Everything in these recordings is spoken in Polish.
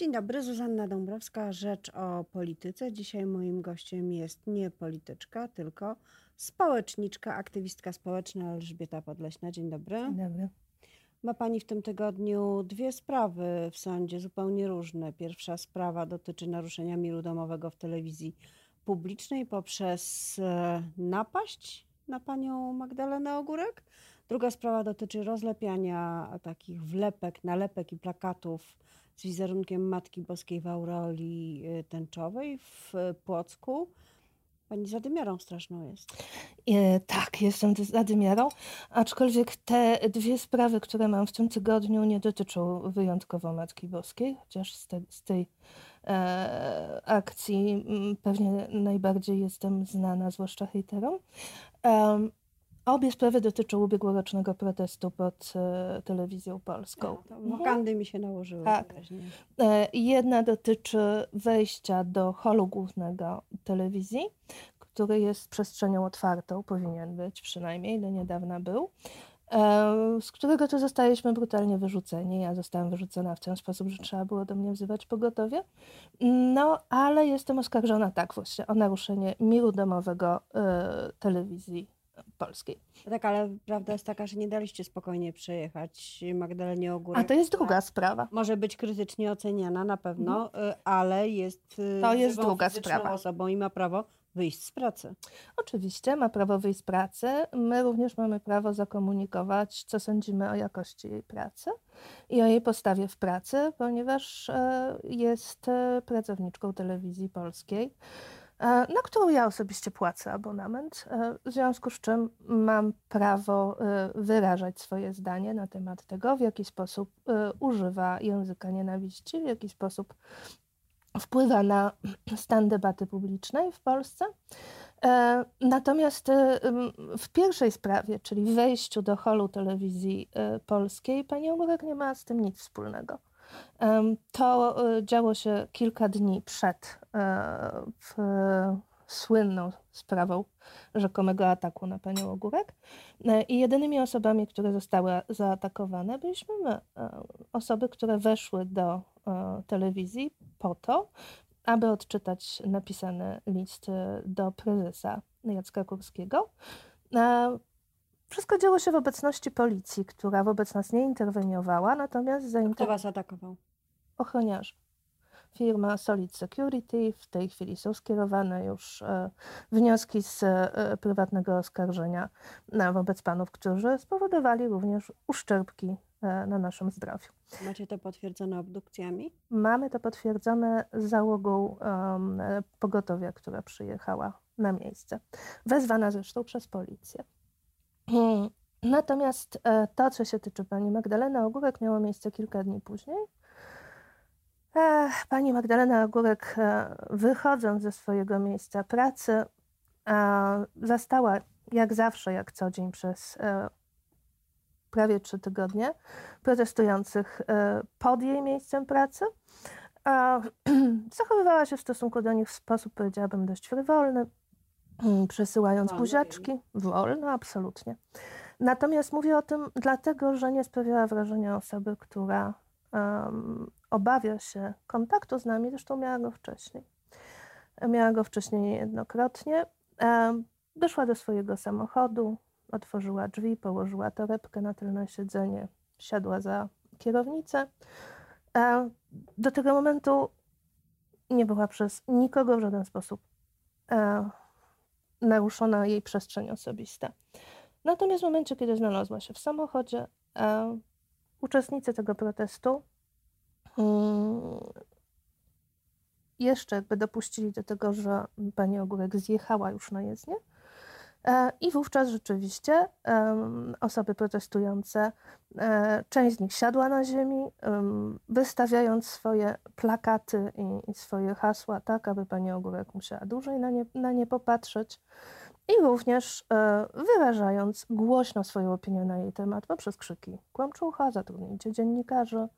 Dzień dobry, Zuzanna Dąbrowska, Rzecz o Polityce. Dzisiaj moim gościem jest nie polityczka, tylko społeczniczka, aktywistka społeczna Elżbieta Podleśna. Dzień dobry. Dzień dobry. Ma Pani w tym tygodniu dwie sprawy w sądzie, zupełnie różne. Pierwsza sprawa dotyczy naruszenia miru domowego w telewizji publicznej poprzez e, napaść na panią Magdalenę Ogórek. Druga sprawa dotyczy rozlepiania takich wlepek, nalepek i plakatów z wizerunkiem Matki Boskiej w aureoli y, tęczowej w Płocku. Pani zadymiarą straszną jest. E, tak, jestem zadymiarą, aczkolwiek te dwie sprawy, które mam w tym tygodniu, nie dotyczą wyjątkowo Matki Boskiej, chociaż z, te, z tej e, akcji mm, pewnie najbardziej jestem znana, zwłaszcza hejterom. E, Obie sprawy dotyczą ubiegłorocznego protestu pod e, telewizją polską. Ja, Wokandy mi się nałożyły. Tak. E, jedna dotyczy wejścia do holu głównego telewizji, który jest przestrzenią otwartą, powinien być przynajmniej, do niedawna był, e, z którego to zostaliśmy brutalnie wyrzuceni. Ja zostałam wyrzucona w ten sposób, że trzeba było do mnie wzywać pogotowie. No, ale jestem oskarżona tak właśnie o naruszenie miru domowego e, telewizji polskiej. Tak, ale prawda jest taka, że nie daliście spokojnie przejechać Magdalenie Ogórek. A to jest druga sprawa. Może być krytycznie oceniana na pewno, mhm. ale jest y, to jest druga sprawa. osobą i ma prawo wyjść z pracy. Oczywiście ma prawo wyjść z pracy. My również mamy prawo zakomunikować, co sądzimy o jakości jej pracy i o jej postawie w pracy, ponieważ e, jest pracowniczką telewizji polskiej. E, na którą ja osobiście płacę abonament, e, w związku z czym mam prawo e, wyrażać swoje zdanie na temat tego, w jaki sposób używa języka nienawiści, w jaki sposób wpływa na stan debaty publicznej w Polsce. Natomiast w pierwszej sprawie, czyli wejściu do holu telewizji polskiej, pani Ogórek nie ma z tym nic wspólnego. To e, działo się kilka dni przed e, słynną sprawą rzekomego ataku na panią Ogórek. E, I jedynymi osobami, które zostały zaatakowane, byliśmy my. Osoby, które weszły do telewizji po to, aby odczytać napisany list do prezesa Jacka Kurskiego. Wszystko działo się w obecności policji, która wobec nas nie interweniowała, natomiast zainter... Kto was atakował? Ochroniarze. Firma Solid Security. W tej chwili są skierowane już e, wnioski z e, prywatnego oskarżenia na, wobec panów, którzy spowodowali również uszczerbki e, na naszym zdrowiu. Macie to potwierdzone obdukcjami? Mamy to potwierdzone załogą um, pogotowia, która przyjechała na miejsce. Wezwana zresztą przez policję. Natomiast e, to, co się tyczy pani Magdaleny Ogórek, miało miejsce kilka dni później. E, pani Magdalena Ogórek, e, wychodząc ze swojego miejsca pracy, zastała jak zawsze, jak co dzień przez prawie trzy tygodnie protestujących pod jej miejscem pracy. Zachowywała się w stosunku do nich w sposób, powiedziałabym, dość frywolny, przesyłając Wolno buziaczki. Jej. Wolno, absolutnie. Natomiast mówię o tym dlatego, że nie sprawiała wrażenia osoby, która um, obawia się kontaktu z nami, zresztą miała go wcześniej. Miała go wcześniej niejednokrotnie. Um, doszła do swojego samochodu, otworzyła drzwi, położyła torebkę na tylne siedzenie, siadła za kierownicę. Um, do tego momentu nie była przez nikogo w żaden sposób um, naruszona jej przestrzeń osobista. Natomiast w momencie, kiedy znalazła się w samochodzie, e, uczestnicy tego protestu mm, jeszcze jakby dopuścili do tego, że pani Ogórek zjechała już na jezdnię. E, I wówczas rzeczywiście osoby protestujące, e, część z nich siadła na ziemi, wystawiając swoje plakaty i, swoje hasła, tak aby pani Ogórek musiała dłużej na nie, na nie popatrzeć. I również e, wyrażając głośno swoją opinię na jej temat poprzez krzyki kłamczucha, zatrudnięcie dziennikarzy.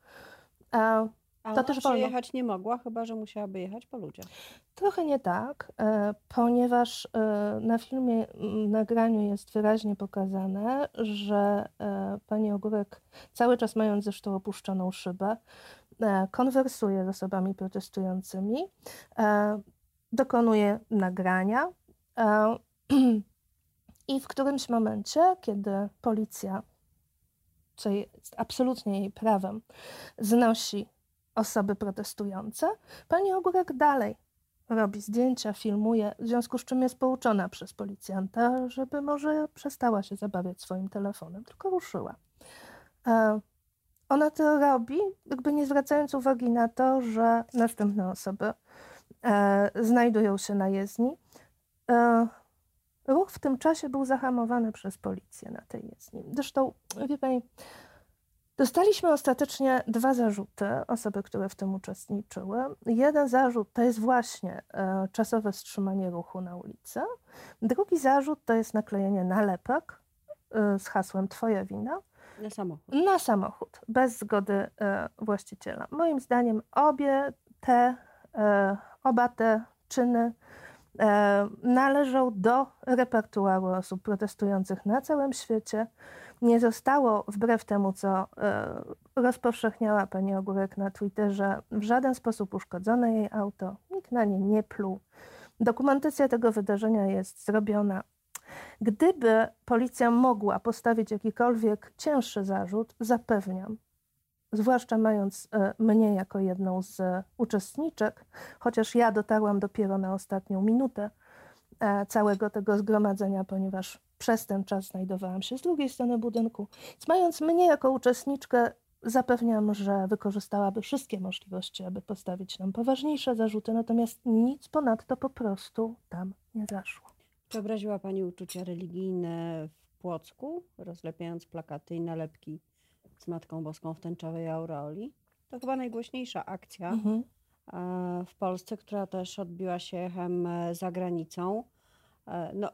A to też wolno. nie mogła, chyba że musiałaby jechać po ludziach. Trochę nie tak, e, ponieważ e, na filmie, nagraniu jest wyraźnie pokazane, że e, pani Ogórek, cały czas mając zresztą opuszczoną szybę, konwersuje z osobami protestującymi, dokonuje nagrania. I w którymś momencie, kiedy policja, co jest absolutnie jej prawem, znosi osoby protestujące, pani Ogórek dalej robi zdjęcia, filmuje, w związku z czym jest pouczona przez policjanta, żeby może przestała się zabawiać swoim telefonem, tylko ruszyła. E, ona to robi, jakby nie zwracając uwagi na to, że następne osoby e, znajdują się na jezdni. E, ruch w tym czasie był zahamowany przez policję na tej jezdni. Zresztą, wie pani, Dostaliśmy ostatecznie dwa zarzuty, osoby, które w tym uczestniczyły. Jeden zarzut to jest właśnie e, czasowe wstrzymanie ruchu na ulicy. Drugi zarzut to jest naklejenie nalepek e, z hasłem Twoja wina. Na samochód. Na samochód, bez zgody e, właściciela. Moim zdaniem obie te, oba te czyny należą do repertuaru osób protestujących na całym świecie nie zostało, wbrew temu, co e, rozpowszechniała pani Ogórek na Twitterze, w żaden sposób uszkodzone jej auto, nikt na nie nie pluł. Dokumentacja tego wydarzenia jest zrobiona. Gdyby policja mogła postawić jakikolwiek cięższy zarzut, zapewniam, zwłaszcza mając e, mnie jako jedną z uczestniczek, chociaż ja dotarłam dopiero na ostatnią minutę e, całego tego zgromadzenia, ponieważ przez ten czas znajdowałam się z drugiej strony budynku. Więc mając mnie jako uczestniczkę, zapewniam, że wykorzystałaby wszystkie możliwości, aby postawić nam poważniejsze zarzuty, natomiast nic ponadto po prostu tam nie zaszło. Czy obraziła Pani uczucia religijne w Płocku, rozlepiając plakaty i nalepki z Matką Boską w tęczowej aureoli? To chyba najgłośniejsza akcja mhm. E, w Polsce, która też odbiła się echem e, za granicą. E, no,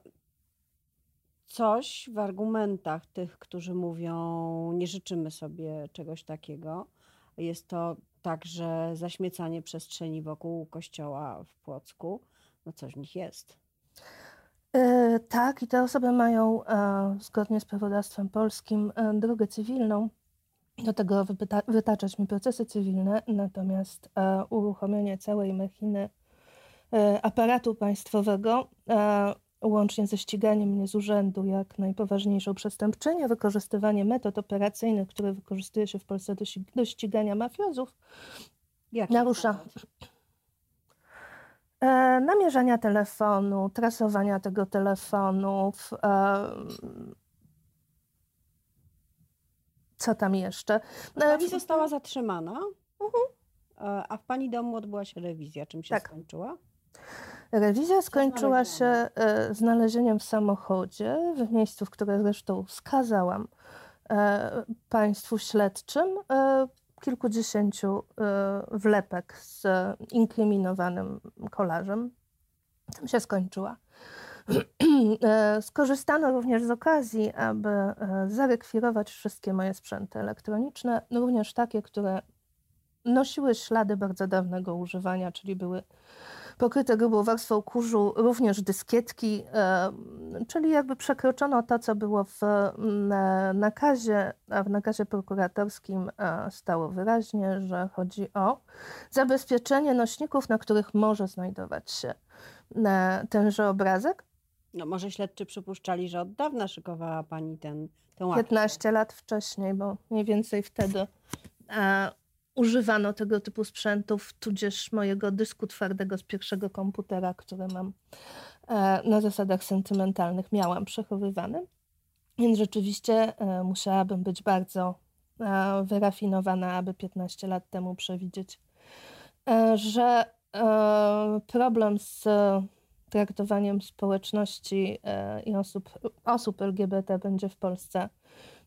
coś w argumentach tych, którzy mówią, nie życzymy sobie czegoś takiego. Jest to także zaśmiecanie przestrzeni wokół kościoła w Płocku. No coś w nich jest. E, tak, i te osoby mają e, zgodnie z prawodawstwem polskim e, drogę cywilną. Do tego wyta wytaczać mi procesy cywilne, natomiast uruchomienie całej machiny aparatu państwowego łącznie ze ściganiem mnie z urzędu jak najpoważniejszą przestępczynię, wykorzystywanie metod operacyjnych, które wykorzystuje się w Polsce do, do ścigania mafiozów, Jak narusza e, namierzania telefonu, trasowania tego telefonu, e, co tam jeszcze. E, pani została zatrzymana, uh mhm. -huh. a w pani domu odbyła się rewizja. Czym się tak. skończyła? Rewizja skończyła się e, znalezieniem w samochodzie, w miejscu, w które zresztą wskazałam e, Państwu śledczym, e, kilkudziesięciu wlepek z inkryminowanym kolarzem. Tym się skończyła. Skorzystano również z okazji, aby zarekwirować wszystkie moje sprzęty elektroniczne, również takie, które nosiły ślady bardzo dawnego używania, czyli były pokryte grubą warstwą kurzu również dyskietki, czyli jakby przekroczono to, co było w nakazie, a w nakazie prokuratorskim e, stało wyraźnie, że chodzi o zabezpieczenie nośników, na których może znajdować się e, tenże obrazek. No może śledczy przypuszczali, że od dawna szykowała Pani ten, tę akcję. 15 lat wcześniej, bo mniej więcej wtedy e, używano tego typu sprzętów, tudzież mojego dysku twardego z pierwszego komputera, który mam e, na zasadach sentymentalnych, miałam przechowywany. Więc rzeczywiście e, musiałabym być bardzo e, wyrafinowana, aby 15 lat temu przewidzieć, że problem z traktowaniem społeczności i osób, osób LGBT będzie w Polsce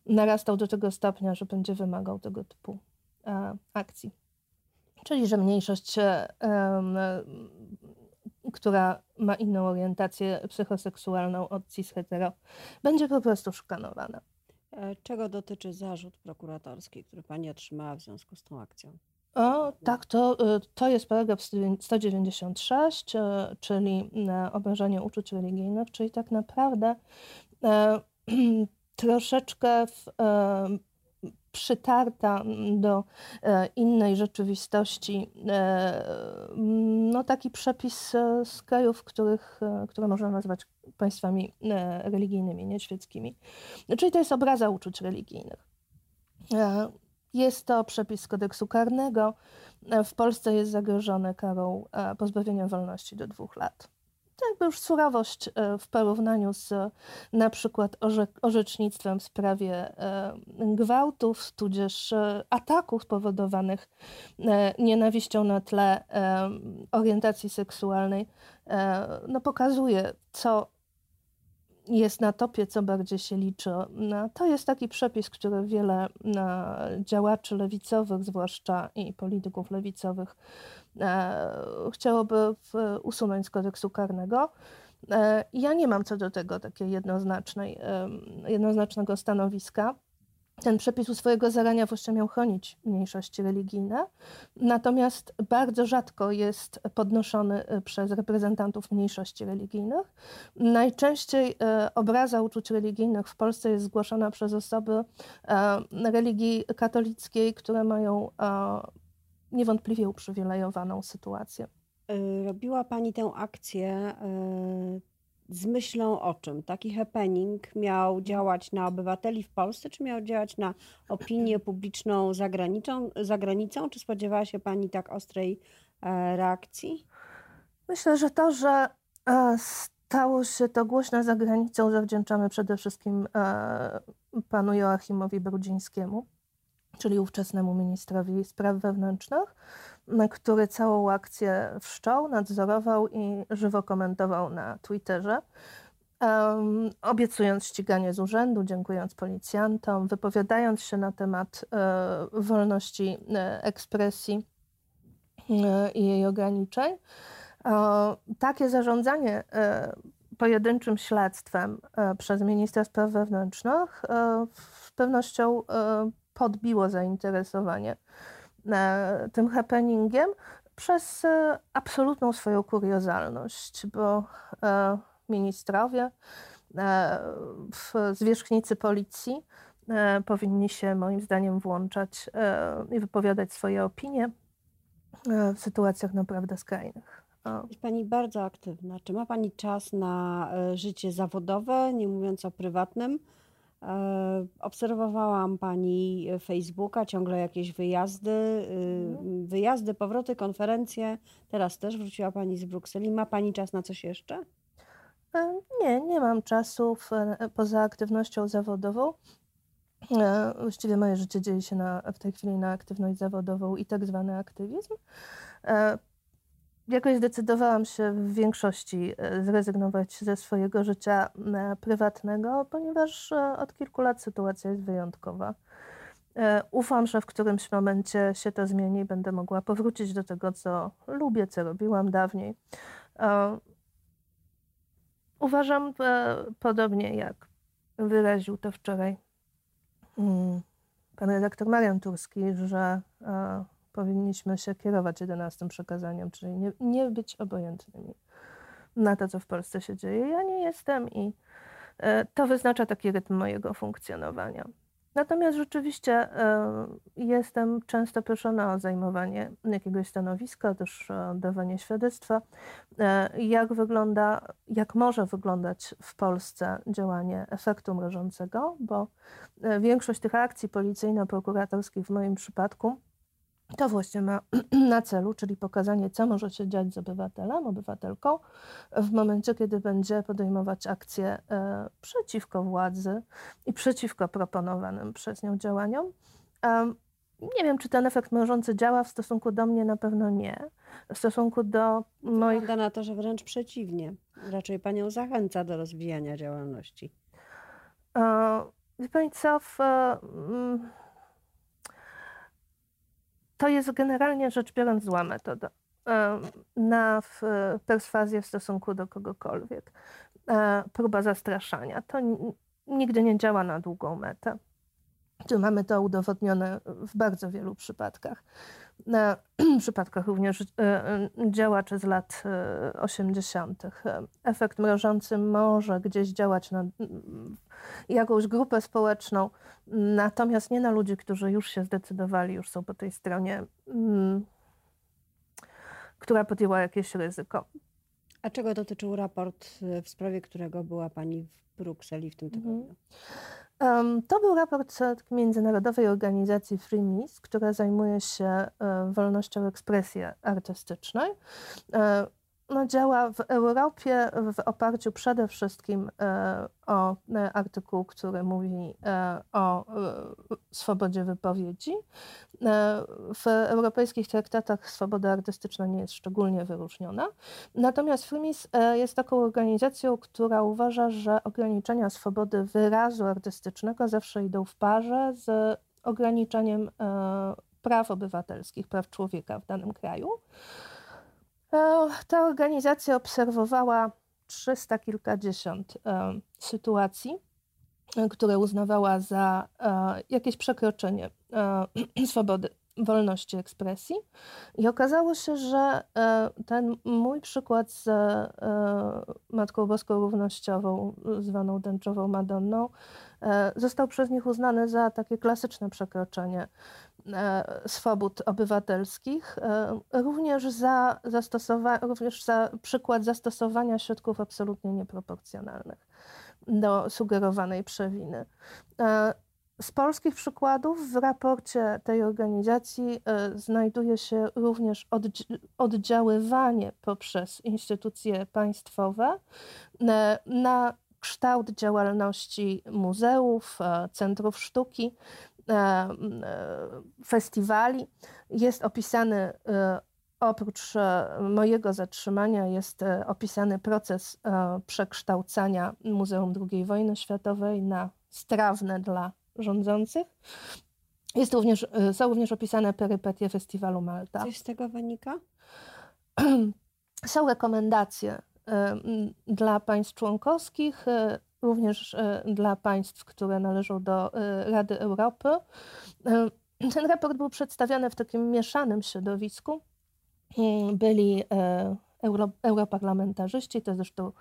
narastał do tego stopnia, że będzie wymagał tego typu akcji. Czyli, że mniejszość, e, która ma inną orientację psychoseksualną od cis-hetero, będzie po prostu szukanowana. E, czego dotyczy zarzut prokuratorski, który pani otrzymała w związku z tą akcją? O, tak, to, to jest paragraf 196, czyli obrażanie uczuć religijnych, czyli tak naprawdę troszeczkę w, przytarta do innej rzeczywistości, no taki przepis z krajów, których, które można nazwać państwami religijnymi, nie świeckimi. Czyli to jest obraza uczuć religijnych. Jest to przepis kodeksu karnego. W Polsce jest zagrożony karą pozbawienia wolności do dwóch lat jakby już surowość e, w porównaniu z na przykład orzecznictwem w sprawie e, gwałtów, tudzież e, ataków spowodowanych nienawiścią na tle orientacji seksualnej, no pokazuje, co jest na topie, co bardziej się liczy. No, to jest taki przepis, który wiele działaczy lewicowych, zwłaszcza i polityków lewicowych, chciałoby usunąć z kodeksu karnego. E, ja nie mam co do tego takiej jednoznacznej, jednoznacznego stanowiska. Ten przepis u swojego zarania właśnie miał chronić mniejszości religijne, natomiast bardzo rzadko jest podnoszony e, przez reprezentantów mniejszości religijnych. Najczęściej obraza uczuć religijnych w Polsce jest zgłaszana przez osoby religii katolickiej, które mają niewątpliwie uprzywilejowaną sytuację. Y, robiła Pani tę akcję y, z myślą o czym? Taki happening miał działać na obywateli w Polsce, czy miał działać na opinię publiczną za granicą, za granicą? Czy spodziewała się Pani tak ostrej e, reakcji? Myślę, że to, że e, stało się to głośne za granicą, zawdzięczamy przede wszystkim e, panu Joachimowi Brudzińskiemu czyli ówczesnemu ministrowi spraw wewnętrznych, który całą akcję wszczął, nadzorował i żywo komentował na Twitterze. Um, obiecując ściganie z urzędu, dziękując policjantom, wypowiadając się na temat e, wolności e, ekspresji e, i jej ograniczeń. E, takie zarządzanie e, pojedynczym śledztwem e, przez ministra spraw wewnętrznych z pewnością podbiło zainteresowanie e, tym happeningiem przez e, absolutną swoją kuriozalność, bo e, ministrowie, zwierzchnicy policji powinni się moim zdaniem włączać i wypowiadać swoje opinie w sytuacjach naprawdę skrajnych. Jest Pani bardzo aktywna. Czy ma Pani czas na życie zawodowe, nie mówiąc o prywatnym? E, obserwowałam Pani Facebooka, ciągle jakieś wyjazdy, y, wyjazdy, powroty, konferencje. Teraz też wróciła Pani z Brukseli. Ma Pani czas na coś jeszcze? E, nie, nie mam czasu e, poza aktywnością zawodową. Właściwie moje życie dzieje się na, w tej chwili na aktywność zawodową i tak zwany aktywizm jakoś zdecydowałam się w większości e, zrezygnować ze swojego życia e, prywatnego, ponieważ e, od kilku lat sytuacja jest wyjątkowa. Ufam, że w którymś momencie się to zmieni i będę mogła powrócić do tego, co lubię, co robiłam dawniej. Uważam podobnie, jak wyraził to wczoraj mm, pan redaktor Marian Turski, że powinniśmy się kierować jedenastym przekazaniem, czyli nie, nie być obojętnymi na to, co w Polsce się dzieje. Ja nie jestem i e, to wyznacza taki rytm mojego funkcjonowania. Natomiast rzeczywiście e, jestem często proszona o zajmowanie jakiegoś stanowiska, też dawanie świadectwa, e, jak wygląda, jak może wyglądać w Polsce działanie efektu mrożącego, bo większość tych akcji policyjno-prokuratorskich w moim przypadku to właśnie ma na celu, czyli pokazanie, co może się dziać z obywatelem, obywatelką w momencie, kiedy będzie podejmować akcje e, przeciwko władzy i przeciwko proponowanym przez nią działaniom. Nie wiem, czy ten efekt mrożący działa w stosunku do mnie, na pewno nie. W stosunku do moich. Wygląda na to, że wręcz przeciwnie. Raczej panią zachęca do rozwijania działalności. Wie pani co? W, mm, to jest generalnie rzecz biorąc zła metoda na perswazję w stosunku do kogokolwiek. E, próba zastraszania. To nigdy nie działa na długą metę. Tu mamy to udowodnione w bardzo wielu przypadkach. Na przypadkach również działaczy z lat 80. Efekt mrożący może gdzieś działać na jakąś grupę społeczną, natomiast nie na ludzi, którzy już się zdecydowali, już są po tej stronie, która podjęła jakieś ryzyko. A czego dotyczył raport, w sprawie którego była Pani w Brukseli w tym tygodniu? To był raport międzynarodowej organizacji FreeMIS, która zajmuje się e, wolnością ekspresji artystycznej. No, działa w Europie w oparciu przede wszystkim e, o e, artykuł, który mówi e, o swobodzie wypowiedzi. W europejskich traktatach swoboda artystyczna nie jest szczególnie wyróżniona. Natomiast FRIMIS jest taką organizacją, która uważa, że ograniczenia swobody wyrazu artystycznego zawsze idą w parze z ograniczeniem praw obywatelskich, praw człowieka w danym kraju. E, ta organizacja obserwowała trzysta kilkadziesiąt e, sytuacji, e, które uznawała za jakieś przekroczenie swobody, wolności ekspresji. I okazało się, że ten mój przykład z Matką Boską Równościową, zwaną Dęczową Madonną, został przez nich uznany za takie klasyczne przekroczenie E, swobód obywatelskich, e, również za, również za przykład zastosowania środków absolutnie nieproporcjonalnych do sugerowanej przewiny. E, z polskich przykładów w raporcie tej organizacji znajduje się również oddziaływanie poprzez instytucje państwowe na kształt działalności muzeów, centrów sztuki, E, e, festiwali. Jest opisany e, oprócz mojego zatrzymania jest opisany proces przekształcania Muzeum II wojny światowej na strawne dla rządzących. Jest również, są również opisane perypetie festiwalu Malta. Coś z tego wynika? Są rekomendacje dla państw członkowskich również e, dla państw, które należą do Rady Europy. Ten raport był przedstawiany w takim mieszanym środowisku. Byli euro, europarlamentarzyści, to zresztą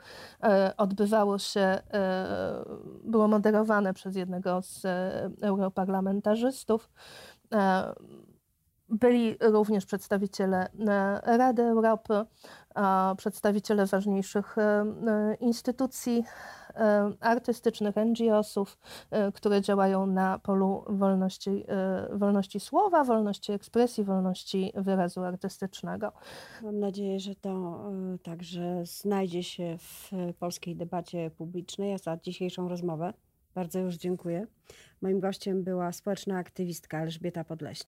odbywało się, było moderowane przez jednego z europarlamentarzystów. Byli również przedstawiciele Rady Europy, przedstawiciele ważniejszych instytucji E, artystycznych NGO-sów, e, które działają na polu wolności, e, wolności słowa, wolności ekspresji, wolności wyrazu artystycznego. Mam nadzieję, że to także znajdzie się w polskiej debacie publicznej. Ja za dzisiejszą rozmowę bardzo już dziękuję. Moim gościem była społeczna aktywistka Elżbieta Podleśna.